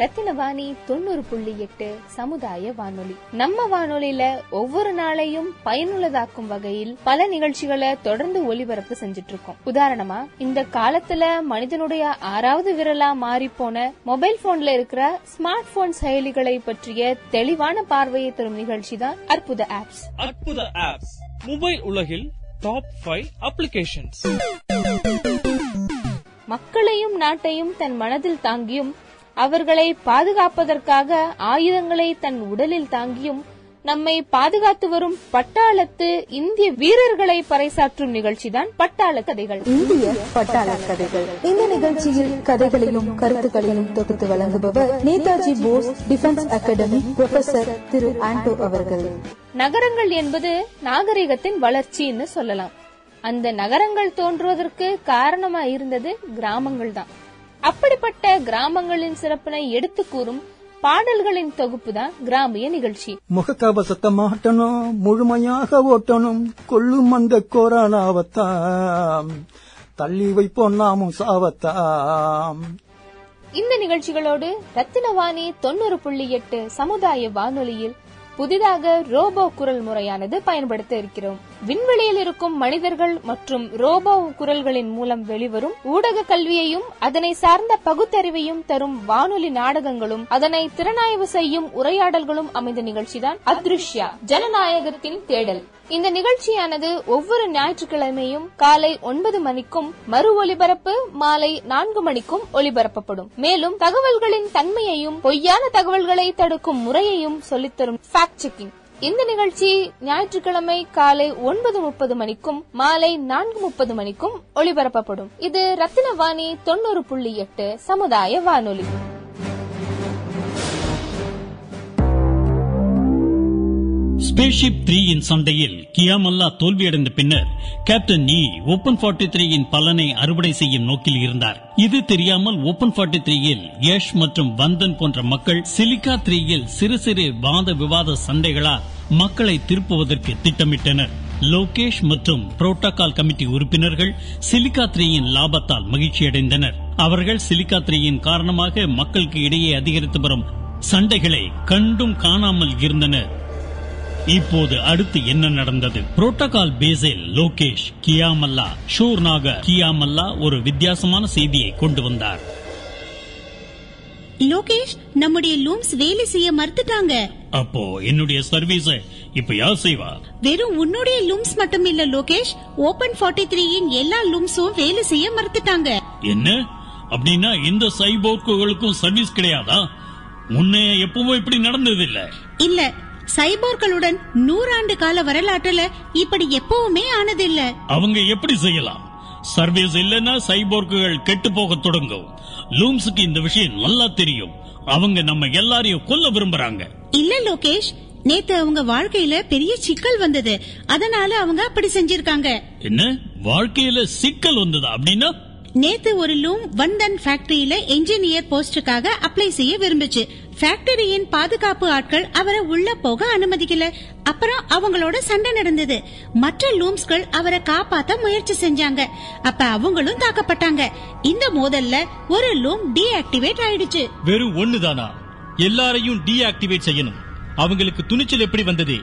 ரத்தினவாணி தொண்ணூறு புள்ளி எட்டு சமுதாய வானொலி. நம்ம வானொலியில ஒவ்வொரு நாளையும் பயனுள்ளதாக்கும் வகையில் பல நிகழ்ச்சிகளை தொடர்ந்து ஒலிபரப்பு செஞ்சுட்டு இருக்கோம் உதாரணமா இந்த காலத்துல மனிதனுடைய ஆறாவது விரலா மாறி போன மொபைல் போன்ல இருக்கிற ஸ்மார்ட் போன் செயலிகளை பற்றிய தெளிவான பார்வையை தரும் நிகழ்ச்சி தான் அற்புத ஆப்ஸ். அற்புத ஆப்ஸ். மொபைல் உலகில் டாப் ஃபைவ் அப்ளிகேஷன்ஸ் மக்களையும் நாட்டையும் தன் மனதில் தாங்கியும் அவர்களை பாதுகாப்பதற்காக ஆயுதங்களை தன் உடலில் தாங்கியும் நம்மை பாதுகாத்து வரும் பட்டாளத்து இந்திய வீரர்களை பறைசாற்றும் நிகழ்ச்சிதான் பட்டாள கதைகள். இந்திய பட்டாள கதைகள். இந்த நிகழ்ச்சியில் கதைகளையும் கருத்துக்களையும் தொகுத்து வழங்குபவர் Netaji Bose defence academy professor Thiru Anto அவர்கள். நகரங்கள் என்பது நாகரிகத்தின் வளர்ச்சின்னு சொல்லலாம். அந்த நகரங்கள் தோன்றுவதற்கு காரணமா இருந்தது கிராமங்கள் தான் அப்படிப்பட்ட கிராமங்களின் சிறப்பினை எடுத்து கூறும் பாடல்களின் தொகுப்பு தான் கிராமிய நிகழ்ச்சி. முகக்கவசத்தை மாட்டணும் முழுமையாக ஓட்டணும் கொல்லும் அந்த கொரோனாவத்தாம் தள்ளி வைப்போம் நாமும் சாவத்தாம். இந்த நிகழ்ச்சிகளோடு ரத்தினவாணி தொண்ணூறு புள்ளி எட்டு சமுதாய வானொலியில் புதிதாக ரோபோ குரல் முறையானது பயன்படுத்த இருக்கிறோம். விண்வெளியில் இருக்கும் மனிதர்கள் மற்றும் ரோபோ குரல்களின் மூலம் வெளிவரும் ஊடக கல்வியையும் அதனை சார்ந்த பகுத்தறிவையும் தரும் வானொலி நாடகங்களும் அதனை திறனாய்வு செய்யும் உரையாடல்களும் அமைந்த நிகழ்ச்சிதான் அத்ருஷ்யா ஜனநாயகத்தின் தேடல். இந்த நிகழ்ச்சியானது ஒவ்வொரு ஞாயிற்றுக்கிழமையும் காலை ஒன்பது மணிக்கும் மறு ஒலிபரப்பு மாலை நான்கு மணிக்கும் ஒலிபரப்பப்படும். மேலும் தகவல்களின் தன்மையையும் பொய்யான தகவல்களை தடுக்கும் முறையையும் சொல்லித்தரும் ஃபேக்ட் செக்கிங் இந்த நிகழ்ச்சி ஞாயிற்றுக்கிழமை காலை ஒன்பது முப்பது மணிக்கும் மாலை நான்கு முப்பது மணிக்கும் ஒளிபரப்பப்படும். இது ரத்தினவாணி தொண்ணூறு புள்ளி எட்டு சமுதாய வானொலி. ஸ்பேஸ்ஷிப் த்ரீயின் சண்டையில் கியாமல்லா தோல்வியடைந்த பின்னர் கேப்டன் நீ ஓபன் ஃபார்ட்டி த்ரீயின் பலனை அறுவடை செய்யும் நோக்கில் இருந்தார். இது தெரியாமல் ஓபன் ஃபார்ட்டி த்ரீயில் யஷ் மற்றும் வந்தன் போன்ற மக்கள் சிலிக்கா த்ரீயில் சிறு சிறு வாத விவாத சண்டைகளால் மக்களை திருப்புவதற்கு திட்டமிட்டனர். லோகேஷ் மற்றும் புரோட்டோகால் கமிட்டி உறுப்பினர்கள் சிலிக்கா த்ரீயின் லாபத்தால் மகிழ்ச்சியடைந்தனர். அவர்கள் சிலிக்கா த்ரீயின் காரணமாக மக்களுக்கு இடையே அதிகரித்து வரும் சண்டைகளை கண்டும் காணாமல் இருந்தனர். இப்போது அடுத்து என்ன நடந்தது? புரோட்டோகால் பேஸில் லோகேஷ் கியாமல்லா ஷூர்னாக கியாமல்லா ஒரு வித்தியாசமான செய்தியை கொண்டு வந்தார். லோகேஷ் நம்முடைய லூம்ஸ் வேலை செய்ய மறுத்துட்டாங்க. அப்போ என்னுடைய சர்வீஸ இப்ப யார் செய்வா? வெறும் உன்னுடைய லூம்ஸ் மட்டும் இல்ல லோகேஷ். ஓபன் 43 த்ரீயின் எல்லா லூம்ஸும் வேலை செய்ய மறுத்துட்டாங்க. என்ன? அப்படின்னா இந்த சைபோர்க்குகளுக்கும் சர்வீஸ் கிடையாதா? முன்னே எப்பவும் இப்படி நடந்தது இல்ல இல்ல சைபோர்களுடன் நூறாண்டு கால வரலாற்றுல இப்படி எப்பவுமே ஆனதில்ல. அவங்க எப்படி செய்யலாம்? சர்வீஸ் இல்லைன்னா சைபோர்க்குகள் கெட்டு போக தொடங்கும். லூம்ஸுக்கு இந்த விஷயம் நல்லா தெரியும். அவங்க நம்ம எல்லாரையும் கொல்ல விரும்புறாங்க. இல்ல லோகேஷ் நேத்து அவங்க வாழ்க்கையில பெரிய சிக்கல் வந்தது. அதனால அவங்க அப்படி செஞ்சிருக்காங்க. என்ன? வாழ்க்கையில சிக்கல் வந்ததா அப்படின்னா? நேத்து ஒரு லூம் வந்தன் ஃபேக்டரியில என்ஜினியர் போஸ்டுக்காக அப்ளை செய்ய விரும்புச்சு. ஃபேக்டரியின் பாதுகாப்பு ஆட்கள் அவரை உள்ள போக அனுமதிக்கல. அப்புறம் அவங்களோட சண்டை நடந்தது. மற்ற லூம்ஸ்கள் அவரை காப்பாத்த முயற்சி செஞ்சாங்க. அப்ப அவங்களும் தாக்கப்பட்டாங்க. இந்த மோதல்ல ஒரு லூம் டீஆக்டிவேட் ஆயிடுச்சு. வெறும் ஒண்ணுதானா? எல்லாரையும் டீஆக்டிவேட் செய்யணும். அவங்களுக்கு துணிச்சல் எப்படி வந்தது?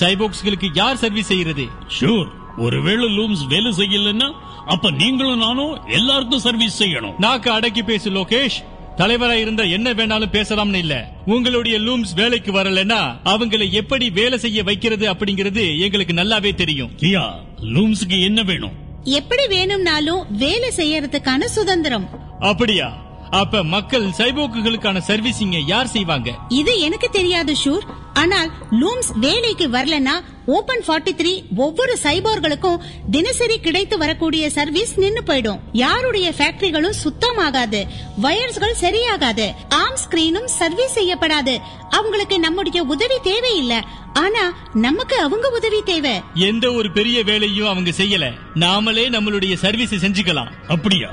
சைபோக்ஸ்களுக்கு யார் சர்வீஸ் செய்யறது? ஷூர் ஒருவேளை லூம்ஸ் வேலை செய்யலன்னா அப்ப நீங்களும் நானும் எல்லாருக்கும் சர்வீஸ் செய்யணும். நாக்கு அடக்கி பேசு லோகேஷ். தலைவரா இருந்தா என்ன வேணாலும் பேசலாம்னு இல்ல. உங்களுடைய லூம்ஸ் வேலைக்கு வரலன்னா அவங்களை எப்படி வேலை செய்ய வைக்கிறது அப்படிங்கிறது எங்களுக்கு நல்லாவே தெரியும். கியா லூம்ஸுக்கு என்ன வேணும்? எப்படி வேணும்னாலும் வேலை செய்யறதுக்கான சுதந்திரம். அப்படியா? அப்ப மக்கள் சைபோக்குகளுக்கான சர்வீசிங்க யார் செய்வாங்க? இது எனக்கு தெரியாது ஷூர். ஆனால் லூம்ஸ் வேலைக்கு வரலனா ஓபன் 43 த்ரீ ஒவ்வொரு சைபோர்களுக்கும் தினசரி கிடைத்து வரக்கூடிய சர்வீஸ் நின்னு போயிடும். யாருடைய ஃபேக்டரிகளும் சுத்தமாகாது. வயர்ஸ்கள் சரியாகாது. ஆம் ஸ்கிரீனும் சர்வீஸ் செய்யப்படாது. அவங்களுக்கு நம்முடைய உதவி தேவையில்லை. ஆனா நமக்கு அவங்க உதவி தேவை. எந்த ஒரு பெரிய வேலையும் அவங்க செய்யல. நாமளே நம்மளுடைய சர்வீஸ் செஞ்சுக்கலாம். அப்படியா?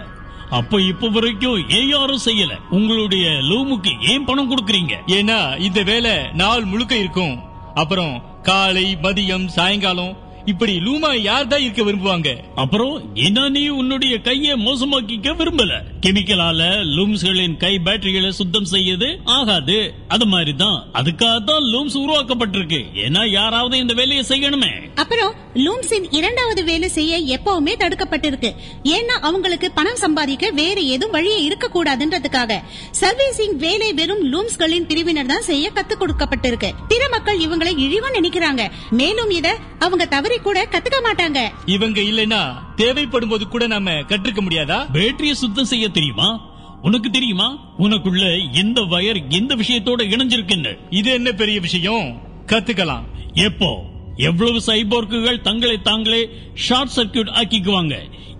அப்ப இப்ப வரைக்கும் ஏன் யாரும் செய்யல? உங்களுடைய லூமுக்கு ஏன் பணம் கொடுக்கறீங்க? ஏன்னா இந்த வேலை நாள் முழுக்க இருக்கும். அப்புறம் காலை மதியம் சாயங்காலம் இப்படி லூமா யார் தான் இருக்க விரும்புவாங்க? அப்புறம் என்ன நீ உன்னுடைய கையை மோசமாக்கிக்க விரும்பல. கெமிக்கலால லூம்ஸ்களின் கை பேட்டரிகளை சுத்தம் செய்யது ஆகாது. அது மாதிரி தான் அதுக்காக தான் லூம்ஸ் உருவாக்கப்பட்டிருக்கு. ஏன்னா யாராவது இந்த வேலையை செய்யணுமே. அப்புறம் லூம்ஸின் இரண்டாவது வேலை செய்ய எப்பவுமே தடுக்கப்பட்டிருக்கு. ஏன்னா அவங்களுக்கு பணம் சம்பாதிக்க வேற ஏதும் வழியே இருக்க கூடாதுன்றதுக்காக சர்வீசிங் வேலை வெறும் லூம்ஸ்களின் பிரிவினர் தான் செய்ய கத்துக் கொடுக்கப்பட்டிருக்கு. பிற மக்கள் இவங்களை இழிவா நினைக்கிறாங்க. மேலும் இத அவங்க தவறி கூட கத்துக்க மாட்டாங்க. இவங்க இல்லைன்னா தேவைப்படும் போது கூட நாம கற்றுக்க முடியாதா? பேட்டரியை சுத்தம் செய்ய தெரியுமா? உனக்கு தெரியுமா? உனக்குள்ள எந்த வயர் எந்த விஷயத்தோட இணைஞ்சிருக்குன்னு? இது என்ன பெரிய விஷயம்? கத்துக்கலாம். எப்போ? எவ்வளவு சைபோர்க்குகள் தங்களை தாங்களே ஷார்ட் சர்க்கியூட் ஆக்கிக்குவாங்க.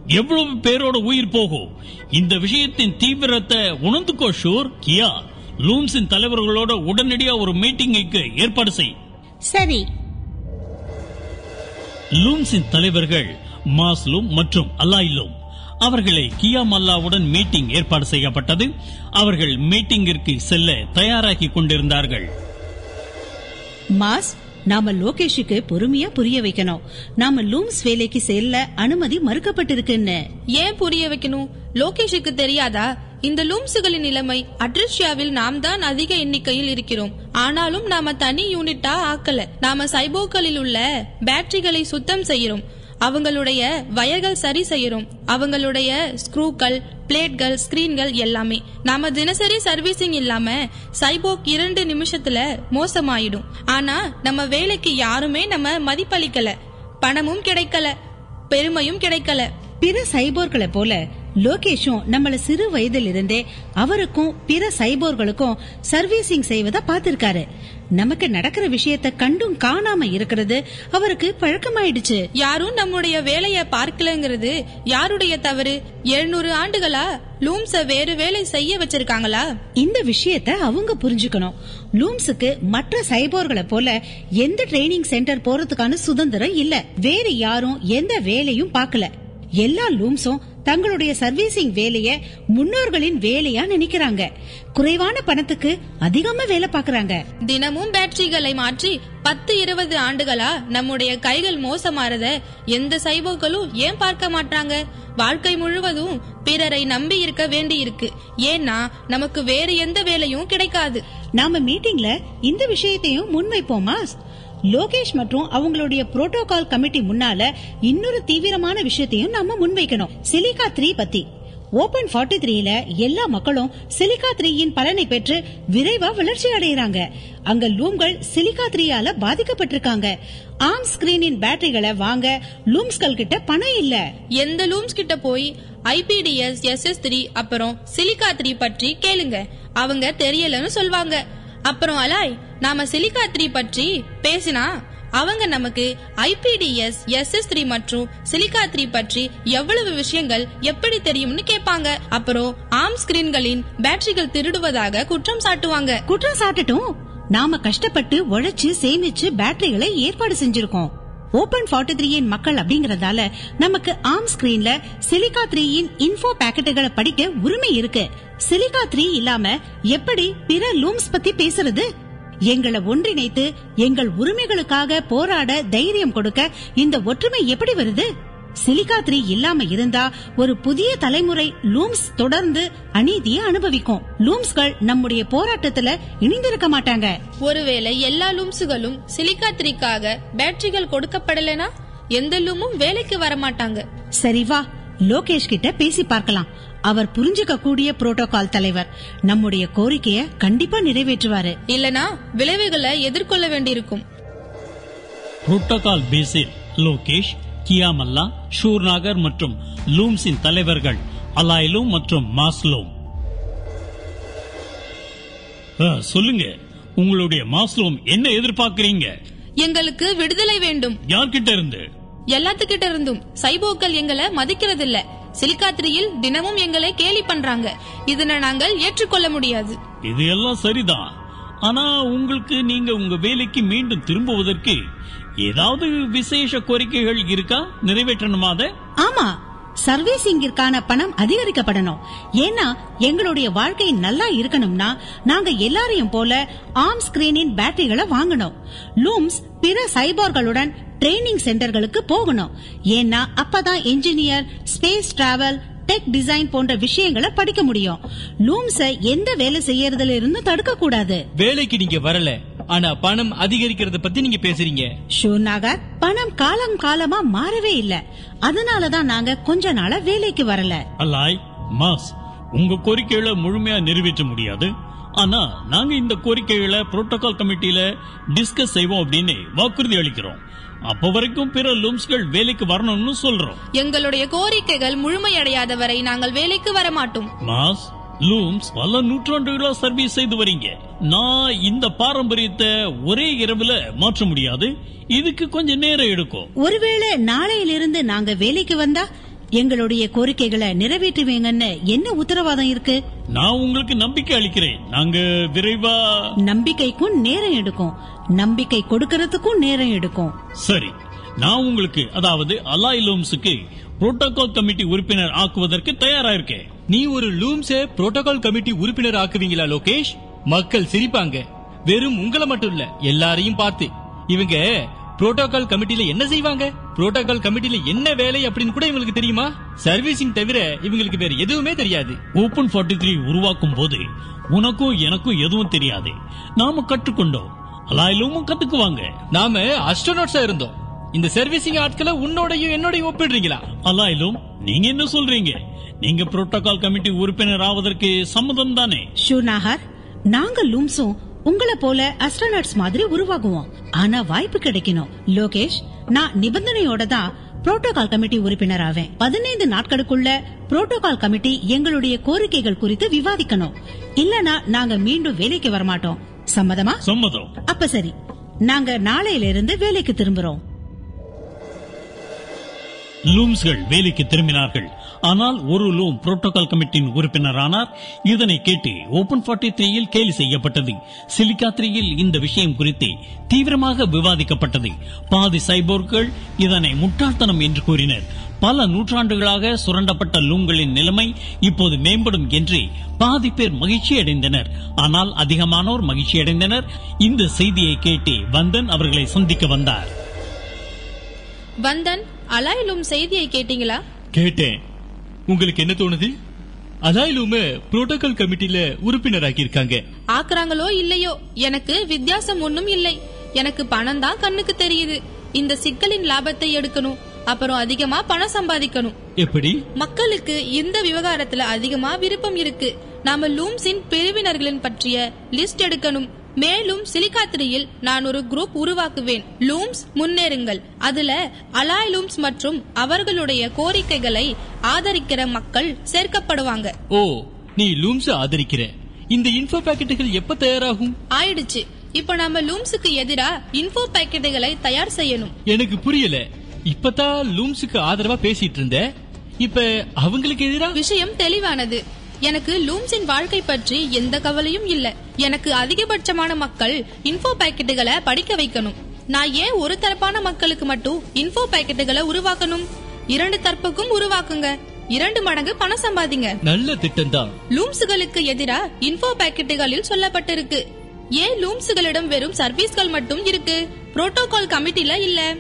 எவ்வளவு பேரோட உயிர் போகும்? இந்த விஷயத்தின் தீவிரத்தை உணர்ந்துக்கோ ஷூர். கியா லூம்ஸின் தலைவர்களோட உடனடியா ஒரு மீட்டிங்குக்கு ஏற்பாடு செய். சரி லூம்ஸின் தலைவர்கள் மாஸ்லூம் மற்றும் அலாய்லூம் அவர்களை கியா மல்லாவுடன் மீட்டிங் ஏற்பாடு செய்யப்பட்டது. அவர்கள் மீட்டிங்கிற்கு செல்ல தயாராகி கொண்டிருந்தார்கள். மாஸ் நாம லோகேஷுக்கு பொறுமையா புரிய வைக்கணும். நாம லூம்ஸ் வேலைக்கு செல்ல அனுமதி மறுக்கப்பட்டிருக்குன்னு. ஏன் புரிய வைக்கணும்? லோகேஷுக்கு தெரியாதா? இந்த லூம்ஸுகளின் நிலைமை அட்ரிஷியாவில் நாம் தான் அதிக எண்ணிக்கையில் இருக்கிறோம். ஆனாலும் நாம தனி யூனிட்டா ஆக்கல. நாம சைபோக்களில் உள்ள பேட்டரிகளை சுத்தம் செய்யறோம் அவங்களுடைய வயர்கள் சரி செய்யறோம் அவங்களுடைய ஸ்க்ரூக்கள் பிளேட்கள் ஸ்கிரீன்கள் எல்லாமே. நாம தினசரி சர்வீசிங் இல்லாம சைபோக் இரண்டு நிமிஷத்துல மோசமாயிடும். ஆனா நம்ம வேலைக்கு யாருமே நம்ம மதிப்பளிக்கல. பணமும் கிடைக்கல. பெருமையும் கிடைக்கல. பிற சைபோர்களை போல லோகேஷும் நம்மள சிறு வயதில் இருந்தே அவருக்கும் பிற சைபோர்களுக்கும் சர்வீசிங் செய்வத பார்த்திருக்காரு. நமக்கு நடக்கிற விஷயத்த கண்டும் காணாம இருக்கிறது. அவருக்கு பழக்கமாயிடுச்சு. யாரும் நம்முடைய வேலைய பார்க்கலங்கிறது யாருடைய தவறு? எழுநூறு ஆண்டுகளா? லூம்ஸ வேறு வேலை செய்ய வச்சிருக்காங்களா? இந்த விஷயத்த அவங்க புரிஞ்சுக்கணும். லூம்ஸுக்கு மற்ற சைபோர்களை போல எந்த ட்ரைனிங் சென்டர் போறதுக்கான சுதந்திரம் இல்ல. வேற யாரும் எந்த வேலையும் பார்க்கல. எல்லா லூம்ஸும் தங்களுடைய சர்வீசிங் வேலைய முன்னோர்களின் வேலையா நினைக்கிறாங்க. குறைவான பணத்துக்கு அதிகமா வேலை பாக்குறாங்க. தினமும் பேட்டரிகளை மாற்றி பத்து இருபது ஆண்டுகளா நம்முடைய கைகள் மோசமாறத எந்த சைபோக்களும் ஏன் பார்க்க மாட்டாங்க? வாழ்க்கை முழுவதும் பிறரை நம்பி இருக்க வேண்டி இருக்கு ஏன்னா நமக்கு வேற எந்த வேலையும் கிடைக்காது. நாம மீட்டிங்ல இந்த விஷயத்தையும் முன்வைப்போமா லோகேஷ் மற்றும் அவங்களுடைய புரோட்டோகால் கமிட்டி முன்னால இன்னொரு தீவிரமான விஷயத்தையும் நம்ம முன்வைக்கணும். சிலிகா த்ரீ பத்தி. ஓபன் 43 த்ரீல எல்லா மக்களும் சிலிகா த்ரீயின் பலனை பெற்று விரைவா வளர்ச்சி அடைகிறாங்க அங்க லூம்கள் சிலிகா த்ரீயால பாதிக்கப்பட்டிருக்காங்க. ஆம் ஸ்கிரீனின் பேட்டரிகளை வாங்க லூம்ஸ்கள் கிட்ட பணம் இல்ல. எந்த லூம்ஸ் கிட்ட போய் ஐபிடிஎஸ் எஸ்எஸ் த்ரீ அப்புறம் சிலிகா த்ரீ பற்றி கேளுங்க. அவங்க தெரியலன்னு சொல்வாங்க. அப்புறம் அலாய் நாம சிலிகா த்ரீ பற்றி பேசினா அவங்க நமக்கு ஐபிடிஎஸ் எஸ்எஸ் த்ரீ மற்றும் சிலிகா த்ரீ பற்றி எவ்வளவு விஷயங்கள் எப்படி தெரியும்னு கேட்பாங்க. அப்புறம் ஆம் ஸ்கிரீன்களின் பேட்டரிகள் திருடுவதாக குற்றம் சாட்டுவாங்க. குற்றம் சாட்டட்டும் நாம கஷ்டப்பட்டு உழைச்சு சேமிச்சு பேட்டரிகளை ஏற்பாடு செஞ்சிருக்கோம். ஓபன் 43 த்ரீயின் மக்கள் அப்படிங்கறதால நமக்கு ஆம் ஸ்கிரீன்ல சிலிகா த்ரீயின் இன்ஃபோ பாக்கெட்டுகளை படிக்க உரிமை இருக்கு. சிலிகா த்ரீ இல்லாம எப்படி பிற லூம்ஸ் பத்தி பேசுறது? எங்களை ஒன்றிணைத்து எங்கள் உரிமைகளுக்காக போராட தைரியம் கொடுக்க இந்த ஒற்றுமை எப்படி வருது? சிலிகா த்ரீ இல்லாம இருந்தா ஒரு புதிய தலைமுறை லூம்ஸ் தொடர்ந்து அநீதியை அனுபவிக்கும். லூம்ஸ்கள் நம்முடைய போராட்டத்துல இணைந்திருக்க மாட்டாங்க. ஒருவேளை எல்லா லூம்ஸுகளும் சிலிகா த்ரீக்காக பேட்டரிகள் கொடுக்கப்படலைனா எந்த லூமும் வேலைக்கு வர மாட்டாங்க சரி வா லோகேஷ் கிட்ட பேசி பார்க்கலாம். அவர் புரிஞ்சுக்க கூடிய புரோட்டோகால் தலைவர். நம்முடைய கோரிக்கைய கண்டிப்பா நிறைவேற்றுவாரு. இல்லனா விளைவுகளை எதிர்கொள்ள வேண்டியிருக்கும். புரோட்டோகால் பேசில் லோகேஷ் கியாமல்லா ஷூர்நாகர் மற்றும் லூம்ஸின் தலைவர்கள் அலாய்லூம் மற்றும் மாஸ்லோம் சொல்லுங்க உங்களுடைய மாஸ்லோம் என்ன எதிர்பார்க்கறீங்க? எங்களுக்கு விடுதலை வேண்டும். யார்கிட்ட இருந்து? எல்லாத்துக்கிட்ட இருந்தும். சைபோக்கள் எங்களை மதிக்கிறதில்ல. சிலிக்காத்திரியில் தினமும் எங்களை கேலி பண்றாங்க. இதனை நாங்கள் ஏற்றுக்கொள்ள முடியாது. இது எல்லாம் சரிதான். ஆனா உங்களுக்கு நீங்க உங்க வேலைக்கு மீண்டும் திரும்புவதற்கு ஏதாவது விசேஷ கோரிக்கைகள் இருக்கா? நிறைவேற்றணுமா ஆமா. சர்வீசிங்கிற்கான பணம் அதிகரிக்கப்படணும். ஏன்னா எங்களுடைய வாழ்க்கை நல்லா இருக்கணும்னா நாங்க எல்லாரையும் போல ஆம் ஸ்கிரீனின் பேட்டரிகளை வாங்கணும். லூம்ஸ் பிற சைபர்களுடன் ட்ரைனிங் சென்டர்களுக்கு போகணும். ஏன்னா அப்பதான் engineer space travel tech design போன்ற விஷயங்களை படிக்க முடியும். லூம்ஸ எந்த வேலை செய்யறதுல இருந்து தடுக்க கூடாது வேலைக்கு நீங்க வரல. ஆனா பணம் அதிகரிக்கிறத பத்தி நீங்க பேசுறீங்க. ஷூர்நாகர் பணம் காலம் காலமா மாறவே இல்ல. அதனாலதான் நாங்க கொஞ்ச நாளா வேலைக்கு வரல. அலாய் மாஸ் உங்க கோரிக்கைகளை முழுமையா நிறைவேற்ற முடியாது. ஆனா நாங்க இந்த கோரிக்கைகளை புரோட்டோகால் கமிட்டியில டிஸ்கஸ் செய்வோம் அப்படின்னு வாக்குறுதி அளிக்கிறோம். அப்ப வரைக்கும் பிற லூம்ஸ்கள் வேலைக்கு வரணும்னு சொல்றோம். எங்களுடைய கோரிக்கைகள் முழுமையடையாத வரை நாங்கள் வேலைக்கு வர மாட்டோம் மாஸ் லூம்ஸ் பல நூற்றாண்டுகளா சர்வீஸ் செய்து வரீங்க. நான் இந்த பாரம்பரியத்தை ஒரே இரவுல மாற்ற முடியாது. இதுக்கு கொஞ்சம் நேரம் எடுக்கும். ஒருவேளை நாளையிலிருந்து நாங்க வேலைக்கு வந்தா எங்களுடைய கோரிக்கைகளை நிறைவேற்றுவீங்கன்னு என்ன உத்தரவாதம் இருக்கு? நான் உங்களுக்கு நம்பிக்கை அளிக்கிறேன். நாங்க விரைவா நம்பிக்கைக்கும் நேரம் எடுக்கும். நம்பிக்கை கொடுக்கறதுக்கும் நேரம் எடுக்கும். சரி. நான் உங்களுக்கு அதாவது அலாய் லூம்ஸுக்கு புரோட்டோகால் கமிட்டி உறுப்பினர் ஆக்குவதற்கு தயாரா இருக்கேன். நீ ஒரு லூம்ஸ புரோட்டோகால் கமிட்டி உறுப்பினர் ஆக்குவீங்களா லோகேஷ்? மக்கள் சிரிப்பாங்க. வெறும் உங்களை மட்டும் இல்ல எல்லாரையும் பார்த்து. இவங்க புரோட்டோகால் கமிட்டில என்ன செய்வாங்க? புரோட்டோகால் கமிட்டில என்ன வேலை அப்படின்னு கூட இவங்களுக்கு தெரியுமா? சர்வீசிங் தவிர இவங்களுக்கு வேற எதுவுமே தெரியாது. ஓபன் 43 த்ரீ உருவாக்கும் போது உனக்கும் எனக்கும் எதுவும் தெரியாது. நாம கற்றுக்கொண்டோம். அலாயிலும் கத்துக்குவாங்க. நாம அஸ்ட்ரோநாட்ஸா இருந்தோம். இந்த சர்வீசிங் ஆட்களை உன்னோடையும் என்னோடையும் ஒப்பிடுறீங்களா? அலாயிலும் நீங்க என்ன சொல்றீங்க? நீங்க புரோட்டோகால் கமிட்டி உறுப்பினர் ஆவதற்கு சம்மதம் தானே? ஷூனாகர் நாங்க லூம்ஸும் உங்களை போல அஸ்ட்ரோனட்ஸ் மாதிரி உருவாகுவோம். ஆனா வாய்ப்பு கிடைக்கணும். லோகேஷ் நான் நிபந்தனையோட தான் புரோட்டோகால் கமிட்டி உறுப்பினர் ஆவேன். பதினைந்து நாட்களுக்குள்ள புரோட்டோகால் கமிட்டி எங்களுடைய கோரிக்கைகள் குறித்து விவாதிக்கணும். இல்லனா நாங்க மீண்டும் வேலைக்கு வரமாட்டோம். சம்மதமா? சம்மதம். அப்ப சரி. நாங்க நாளையில இருந்து வேலைக்கு திரும்புறோம். லூம்ஸ்கள் வேலைக்கு திரும்பினார்கள். ஆனால் ஒரு லூம் புரோட்டோகால் கமிட்டியின் உறுப்பினரானார். இதனை கேட்டு ஓபன் 43 த்ரீயில் கேலி செய்யப்பட்டது. சிலிக்கா த்ரீயில் இந்த விஷயம் குறித்து தீவிரமாக விவாதிக்கப்பட்டது. பாதி சைபோர்கள் இதனை முட்டாள்தனம் என்று கூறினர். பல நூற்றாண்டுகளாக சுரண்டப்பட்ட லூம்களின் நிலைமை இப்போது மேம்படும் என்று பாதி பேர் மகிழ்ச்சி அடைந்தனர் ஆனால் அதிகமானோர் மகிழ்ச்சி அடைந்தனர் இந்த செய்தியை கேட்டு வந்தன் அவர்களை சந்திக்க வந்தார். வந்தன் அலாயிலும் செய்தியை கேட்டீங்களா? கேட்டேன். உங்களுக்கு என்ன தோணுது? அலாயிலும புரோட்டோகால் கமிட்டில உறுப்பினராக்கி இருக்காங்க ஆக்குறாங்களோ இல்லையோ? எனக்கு வித்தியாசம் ஒண்ணும் இல்லை. எனக்கு பணம் தான் கண்ணுக்கு தெரியுது. இந்த சிக்கலின் லாபத்தை எடுக்கணும். அப்புறம் அதிகமா பணம் சம்பாதிக்கணும். எப்படி? மக்களுக்கு இந்த விவகாரத்துல அதிகமா விருப்பம் இருக்கு. நாம லூம்ஸின் பிரிவினர்களின் பற்றிய லிஸ்ட் எடுக்கணும். மேலும் சிலிக்காத்திரியில் நான் ஒரு குரூப் உருவாக்குவேன். லூம்ஸ் முன்னேறுங்கள். அதுல அலாய் லூம்ஸ் மற்றும் அவர்களுடைய கோரிக்கைகளை ஆதரிக்கிற மக்கள் சேர்க்கப்படுவாங்க. ஓ நீ லூம்ஸ் ஆதரிக்கிற. இந்த இன்ஃபோ பாக்கெட்டுகள் எப்ப தயாராகும்? ஆயிடுச்சு. இப்ப நாம லூம்ஸுக்கு எதிரா இன்ஃபோ பாக்கெட்டுகளை தயார் செய்யணும். எனக்கு புரியல. இப்பதான் லூம்ஸுக்கு ஆதரவா பேசிட்டு இருந்த இப்ப அவங்களுக்கு எதிரா? விஷயம் தெளிவானது. எனக்கு லூம்ஸின் வாழ்க்கை பற்றி எந்த கவலையும் இல்ல. எனக்கு அதிகபட்சமான மக்கள் இன்ஃபோ பாக்கெட்டுகளை படிக்க வைக்கணும். நான் ஏன் ஒரு தரப்பான மக்களுக்கு மட்டும் இன்ஃபோ பாக்கெட்டுகளை உருவாக்கணும்? இரண்டு தரப்புக்கும் உருவாக்குங்க. இரண்டு மடங்கு பணம் சம்பாதிங்க. நல்ல திட்டம் தான் லூம்ஸுகளுக்கு எதிரா இன்ஃபோ பாக்கெட்டுகளில் சொல்லப்பட்டிருக்கு. ஏன் லூம்ஸுகளிடம் வெறும் சர்வீஸ்கள் மட்டும் இருக்கு? புரோட்டோகால் கமிட்டில இல்ல.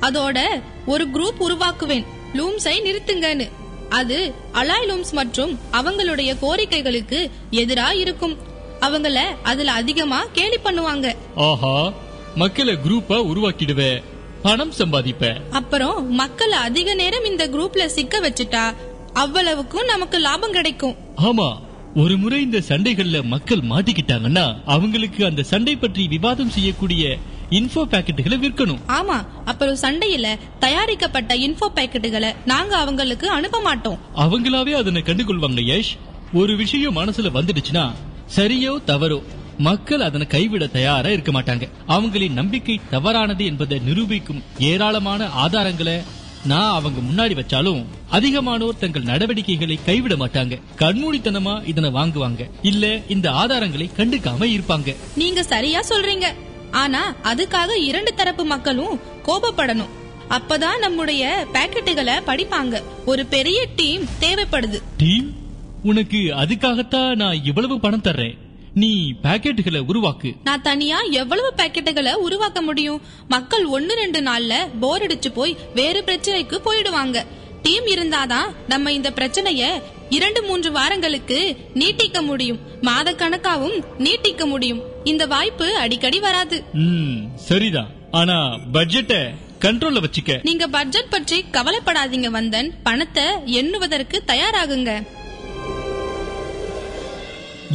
அதோட ஒரு குரூப் உருவாக்குவேன். லூம்ஸை நிறுத்துங்கன்னு. அது அலாய் லூம்ஸ் மற்றும் அவங்களுடைய கோரிக்கைகளுக்கு எதிரா இருக்கும் அவங்கள அதுல அதிகமா கேலி பண்ணுவாங்க. ஆஹா மக்களை குரூப்பா உருவாக்கிடுவ. பணம் சம்பாதிப்ப. அப்புறம் மக்களை அதிக நேரம் இந்த குரூப்ல சிக்க வச்சுட்டா அவ்வளவுக்கும் நமக்கு லாபம் கிடைக்கும். ஆமா ஒரு முறை இந்த சண்டைகள்ல மக்கள் மாட்டிக்கிட்டாங்கன்னா அவங்களுக்கு அந்த சண்டை பற்றி விவாதம் செய்யக்கூடிய இன்ஃபோ பாக்கெட்டுகளை விற்கணும். ஆமா அப்புறம் சண்டையில தயாரிக்கப்பட்ட இன்ஃபோ பேக்கெட்டுகளை நாங்க அவங்களுக்கு அனுப்ப மாட்டோம். அவங்களாவே அதனை கண்டுகொள்வாங்க யஷ். ஒரு விஷயம் மனசுல வந்துடுச்சுன்னா சரியோ தவறோ மக்கள் அதனை கைவிட தயாரா இருக்க மாட்டாங்க. அவங்களின் நம்பிக்கை தவறானது என்பதை நிரூபிக்கும் ஏராளமான ஆதாரங்களை நான் அவங்க முன்னாடி வச்சாலும் அதிகமானோர் தங்கள் நடவடிக்கைகளை கைவிட மாட்டாங்க. கண்மூடித்தனமா இதனை வாங்குவாங்க. இல்ல இந்த ஆதாரங்களை கண்டுக்காம இருப்பாங்க. நீங்க சரியா சொல்றீங்க. ஆனா அதுக்காக இரண்டு தரப்பு மக்களும் கோபப்படணும். அப்பதான் நம்முடைய பாக்கெட்டுகளை படிப்பாங்க. ஒரு பெரிய டீம் தேவைப்படுது. டீம்? உனக்கு அதுக்காகத்தான் நான் இவ்வளவு பணம் தர்றேன். நீ பாக்கெட்டுகளை உருவாக்கு. நான் தனியா எவ்வளவு பாக்கெட்டுகளை உருவாக்க முடியும்? மக்கள் ஒன்னு ரெண்டு நாள்ல போர் அடிச்சு போய் வேறு பிரச்சனைக்கு போயிடுவாங்க. டீம் இருந்தாதான் நம்ம இந்த பிரச்சனைய இரண்டு மூன்று வாரங்களுக்கு நீட்டிக்க முடியும். மாத கணக்காவும் நீட்டிக்க முடியும். இந்த வாய்ப்பு அடிக்கடி வராது. சரிதான் ஆனா பட்ஜெட்டை கண்ட்ரோல்ல வச்சுக்க. நீங்க பட்ஜெட் பற்றி கவலைப்படாதீங்க வந்தன். பணத்தை எண்ணுவதற்கு தயாராகுங்க.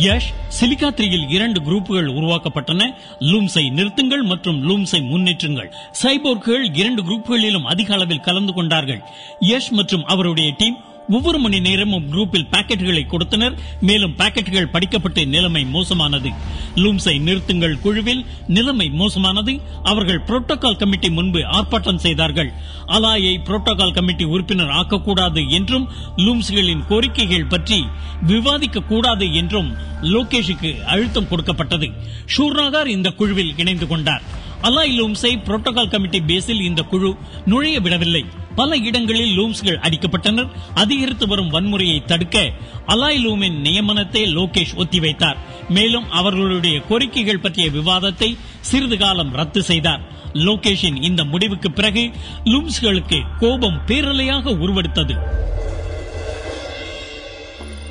யஷ் சிலிகா த்ரீயில் இரண்டு குரூப்புகள் உருவாக்கப்பட்டன. லூம்ஸை நிறுத்துங்கள் மற்றும் லூம்ஸை முன்னேற்றுங்கள். சைபோர்க்குகள் இரண்டு குரூப்புகளிலும் அதிக அளவில் கலந்து கொண்டார்கள். யஷ் மற்றும் அவருடைய டீம் ஒவ்வொரு மணி நேரமும் குரூப்பில் பாக்கெட்டுகளை கொடுத்தனர். மேலும் பாக்கெட்டுகள் படிக்கப்பட்டு நிலைமை மோசமானது. லூம்ஸை நிறுத்துங்கள் குழுவில் நிலைமை மோசமானது. அவர்கள் புரோட்டோகால் கமிட்டி முன்பு ஆர்ப்பாட்டம் செய்தார்கள். அலாயை புரோட்டோகால் கமிட்டி உறுப்பினர் ஆக்கக்கூடாது என்றும் லூம்ஸ்களின் கோரிக்கைகள் பற்றி விவாதிக்க கூடாது என்றும் லோகேஷுக்கு அழுத்தம் கொடுக்கப்பட்டது. ஷூர்நாகார் இந்த குழுவில் இணைந்து கொண்டார். அலாய் லூம்ஸை புரோட்டோகால் கமிட்டி பேஸில் இந்த குழு நுழைய விடவில்லை. பல இடங்களில் லூம்ஸ்கள் அடிக்கப்பட்டனர். அதிகரித்து வரும் வன்முறையை தடுக்க அலாய் லூமின் நியமனத்தை லோகேஷ் ஒத்திவைத்தார். மேலும் அவர்களுடைய கோரிக்கைகள் பற்றிய விவாதத்தை சிறிது காலம் ரத்து செய்தார். லோகேஷின் இந்த முடிவுக்கு பிறகு லூம்ஸ்களுக்கு கோபம் பேரலையாக உருவெடுத்தது.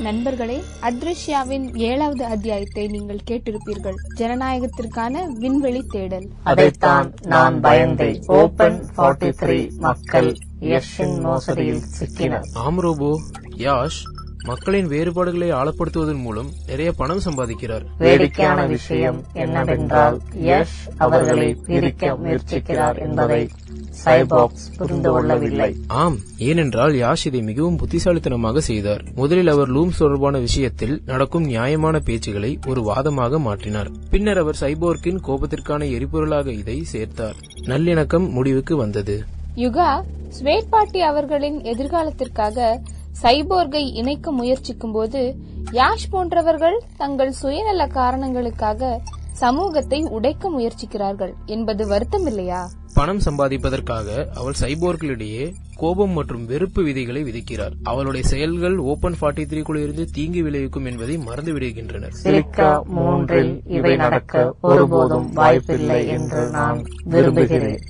நண்பர்களே அத்ரிஷ்யாவின் ஏழாவது அத்தியாயத்தை நீங்கள் கேட்டிருப்பீர்கள். ஜனநாயகத்திற்கான விண்வெளி தேடல். அதைத்தான் நான் பயந்தேன் ஓபன் 43 மக்கள் யஷின் மோசடியில் சிக்கினர். ஆம் ரோபோ யாஷ் மக்களின் வேறுபாடுகளை ஆழப்படுத்துவதன் மூலம் நிறைய பணம் சம்பாதிக்கிறார். வேடிக்கையான விஷயம் என்னவென்றால் யஷ் அவர்களை பிரிக்க முயற்சிக்கிறார் என்பதை சைபாக்ஸ் புரிந்து கொள்ளவில்லை ஆம் ஏனென்றால் யாஷ் இதை மிகவும் புத்திசாலித்தனமாக செய்தார். முதலில் அவர் லூம்ஸ் தொடர்பான விஷயத்தில் நடக்கும் நியாயமான பேச்சுகளை ஒரு வாதமாக மாற்றினார். பின்னர் அவர் சைபோர்க்கின் கோபத்திற்கான எரிபொருளாக இதை சேர்த்தார். நல்லிணக்கம் முடிவுக்கு வந்தது. யுகா ஸ்வேட் பாட்டி அவர்களின் எதிர்காலத்திற்காக சைபோர்கை இணைக்க முயற்சிக்கும் போது யாஷ் போன்றவர்கள் தங்கள் சுயநல காரணங்களுக்காக சமூகத்தை உடைக்க முயற்சிக்கிறார்கள் என்பது வருத்தம் இல்லையா பணம் சம்பாதிப்பதற்காக அவள் சைபோர்களிடையே கோபம் மற்றும் வெறுப்பு விதிகளை விதிக்கிறார். அவளுடைய செயல்கள் ஓபன் 43 த்ரீ குழு இருந்து தீங்கு விளைவிக்கும் என்பதை மறந்து விடுகின்றனர் சிலிக்கா மூன்றில் இவை நடக்க ஒருபோதும் வாய்ப்பில்லை என்று நான் விரும்புகிறேன்.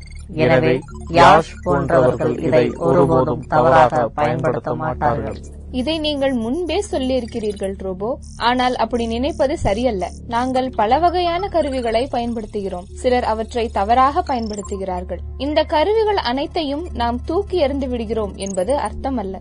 எனவே யாஷ் போன்றவர்கள் இதை ஒருபோதும் தவறாக பயன்படுத்த மாட்டார்கள். இதை நீங்கள் முன்பே சொல்லியிருக்கிறீர்கள் ரோபோ. ஆனால் அப்படி நினைப்பது சரியல்ல. நாங்கள் பல வகையான கருவிகளை பயன்படுத்துகிறோம். சிலர் அவற்றை தவறாக பயன்படுத்துகிறார்கள். இந்த கருவிகள் அனைத்தையும் நாம் தூக்கி எறிந்து விடுகிறோம் என்பது அர்த்தமல்ல.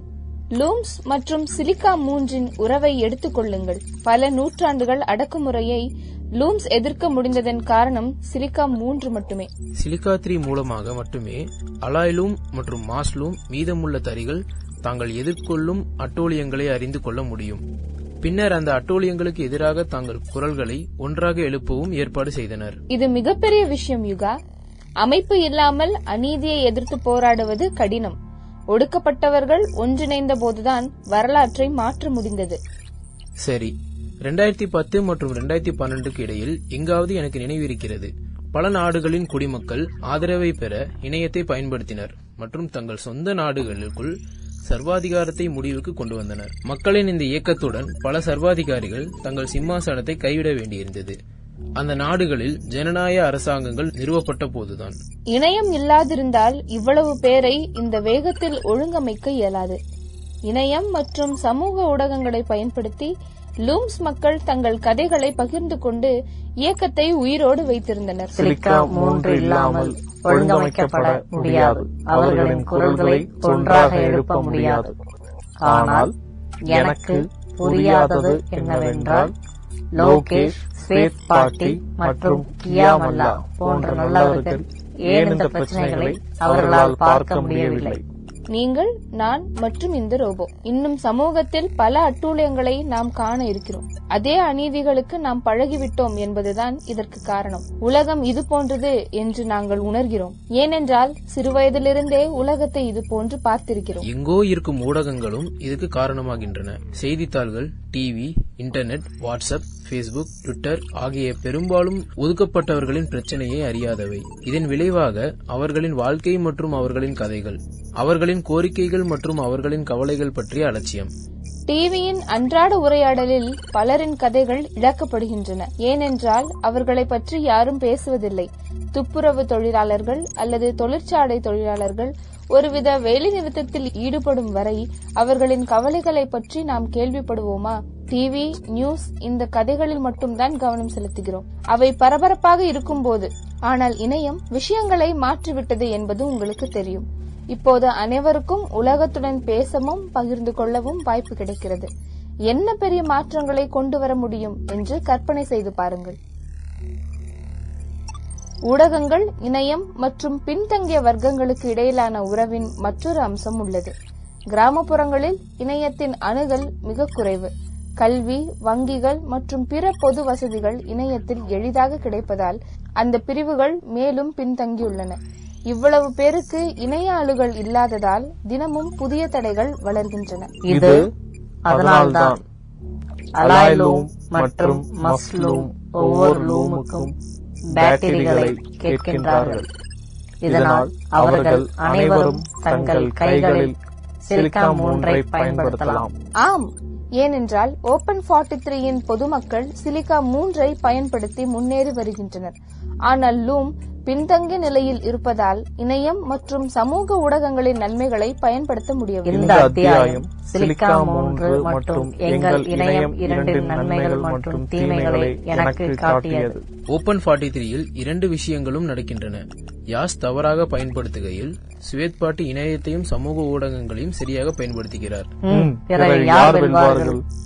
லூம்ஸ் மற்றும் சிலிக்கா மூன்றின் உறவை எடுத்துக் கொள்ளுங்கள். பல நூற்றாண்டுகள் அடக்குமுறையை லூம்ஸ் எதிர்க்க முடிந்ததன் காரணம் சிலிக்கா மூன்று மட்டுமே. சிலிக்கா த்ரீ மூலமாக மட்டுமே அலாய்லூம் மற்றும் மாஸ்லூம் மீதமுள்ள தறிகள் தாங்கள் எதிர்கொள்ளும் அட்டோலியங்களை அறிந்து கொள்ள முடியும். பின்னர் அந்த அட்டோலியங்களுக்கு எதிராக தாங்கள் குரல்களை ஒன்றாக எழுப்பவும் ஏற்பாடு செய்தனர். இது மிகப்பெரிய விஷயம் யுகா. அமைப்பு இல்லாமல் அநீதியை எதிர்த்து போராடுவது கடினம். ஒடுக்கப்பட்டவர்கள் ஒன்றிணைந்த போதுதான் வரலாற்றை மாற்ற முடிந்தது. சரி. ரெண்டாயிரத்தி பத்து மற்றும் ரெண்டாயிரத்தி பன்னெண்டுக்கு இடையில் எங்காவது எனக்கு நினைவிருக்கிறது. பல நாடுகளின் குடிமக்கள் ஆதரவை பெற இணையத்தை பயன்படுத்தினர் மற்றும் தங்கள் சொந்த நாடுகளுக்குள் சர்வாதிகாரத்தை முடிவுக்கு கொண்டு வந்தனர். மக்களின் இந்த இயக்கத்துடன் பல சர்வாதிகாரிகள் தங்கள் சிம்மாசனத்தை கைவிட வேண்டியிருந்தது. அந்த நாடுகளில் ஜனநாயக அரசாங்கங்கள் நிறுவப்பட்ட போதுதான். இணையம் இல்லாதிருந்தால் இவ்வளவு பேரை இந்த வேகத்தில் ஒழுங்கமைக்க இயலாது. இணையம் மற்றும் சமூக ஊடகங்களை பயன்படுத்தி லூம்ஸ் மக்கள் தங்கள் கதைகளை பகிர்ந்து கொண்டு இயக்கத்தை உயிரோடு வைத்திருந்தனர். சிலிக்கா மூன்று இல்லாமல் ஒழுங்கமைக்கப்பட முடியாது. அவர்களின் குரல்களை ஒன்றாக எழுப்ப முடியாது. ஆனால் எனக்கு புரியாதது என்னவென்றால் லோகேஷ் ஸ்வேத் பாட்டி மற்றும் கியாமல்லா போன்ற நல்லவர்கள் ஏன் இந்த பிரச்சனைகளை அவர்களால் பார்க்க முடியவில்லை? நீங்கள் நான் மற்றும் இந்த ரோபோ. இன்னும் சமூகத்தில் பல அட்டூழியங்களை நாம் காண இருக்கிறோம். அதே அநீதிகளுக்கு நாம் பழகிவிட்டோம் என்பதுதான் இதற்கு காரணம். உலகம் இது போன்றது என்று நாங்கள் உணர்கிறோம். ஏனென்றால் சிறுவயதிலிருந்தே உலகத்தை இது போன்று பார்த்திருக்கிறோம். எங்கோ இருக்கும் ஊடகங்களும் இதுக்கு காரணமாகின்றன. செய்தித்தாள்கள் TV internet WhatsApp Facebook Twitter ஆகிய பெரும்பாலும் ஒதுக்கப்பட்டவர்களின் பிரச்சனையை அறியாதவை. இதன் விளைவாக அவர்களின் வாழ்க்கை மற்றும் அவர்களின் கதைகள் அவர்களின் கோரிக்கைகள் மற்றும் அவர்களின் கவலைகள் பற்றிய அலட்சியம். டிவியின் அன்றாட உரையாடலில் பலரின் கதைகள் இழக்கப்படுகின்றன. ஏனென்றால் அவர்களை பற்றி யாரும் பேசுவதில்லை. துப்புரவு தொழிலாளர்கள் அல்லது தொழிற்சாலை தொழிலாளர்கள் ஒருவித வேலைநிறுத்தத்தில் ஈடுபடும் வரை அவர்களின் கவலைகளை பற்றி நாம் கேள்விப்படுவோமா? டிவி நியூஸ் இந்த கதைகளில் மட்டும்தான் கவனம் செலுத்துகிறோம். அவை பரபரப்பாக இருக்கும்போது ஆனால் இணையம் விஷயங்களை மாற்றிவிட்டது என்பது உங்களுக்கு தெரியும். இப்போது அனைவருக்கும் உலகத்துடன் பேசவும் பகிர்ந்து கொள்ளவும் வாய்ப்பு கிடைக்கிறது. என்ன பெரிய மாற்றங்களை கொண்டு வர முடியும் என்று கற்பனை செய்து பாருங்கள். ஊடகங்கள் இணையம் மற்றும் பின்தங்கிய வர்க்கங்களுக்கு இடையிலான உறவின் மற்றொரு அம்சம் உள்ளது. கிராமப்புறங்களில் இணையத்தின் அணுகல் மிக குறைவு. கல்வி வங்கிகள் மற்றும் பிற பொது வசதிகள் இணையத்தில் எளிதாக கிடைப்பதால் அந்த பிரிவுகள் மேலும் பின்தங்கியுள்ளன. இவ்வளவு பேருக்கு இணைய ஆளுகள் இல்லாததால் தினமும் புதிய தடைகள் வளர்கின்றன. இது அதனால்தான். அலாய் லூம் மற்றும் மஸ்லூம் ஒவ்வொரு லூமுக்கும் பேட்டரிகளை கேட்கின்றார்கள். இதனால் அவர்கள் அனைவரும் தங்கள் கைகளில் சிலிக்கான் ஒன்றை பயன்படுத்தலாம். ஆம். ஏனென்றால் ஓபன் ஃபார்ட்டி த்ரீயின் பொதுமக்கள் சிலிக்கா மூன்றை பயன்படுத்தி முன்னேறி வருகின்றனர். ஆனால் லூம் பின்தங்கிய நிலையில் இருப்பதால் இணையம் மற்றும் சமூக ஊடகங்களின் நன்மைகளை பயன்படுத்த முடியவில்லை. இந்த அத்தியாயம் சிலிக்கான் மூன்று மற்றும் எங்கள் இணையம் இரண்டின் நன்மைகள் மற்றும் தீமைகளை எனக்கு காட்டியது. ஓபன் ஃபார்ட்டி த்ரீயில் இரண்டு விஷயங்களும் நடக்கின்றன. யாஸ் தவறாக பயன்படுத்துகையில் ஸ்வேத் பாட்டி இணையத்தையும் சமூக ஊடகங்களையும் சரியாக பயன்படுத்துகிறார்.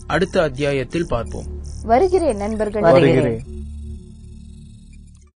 அடுத்த அத்தியாயத்தில் பார்ப்போம். வருகிறேன் நண்பர்களே. வருகிறேன்.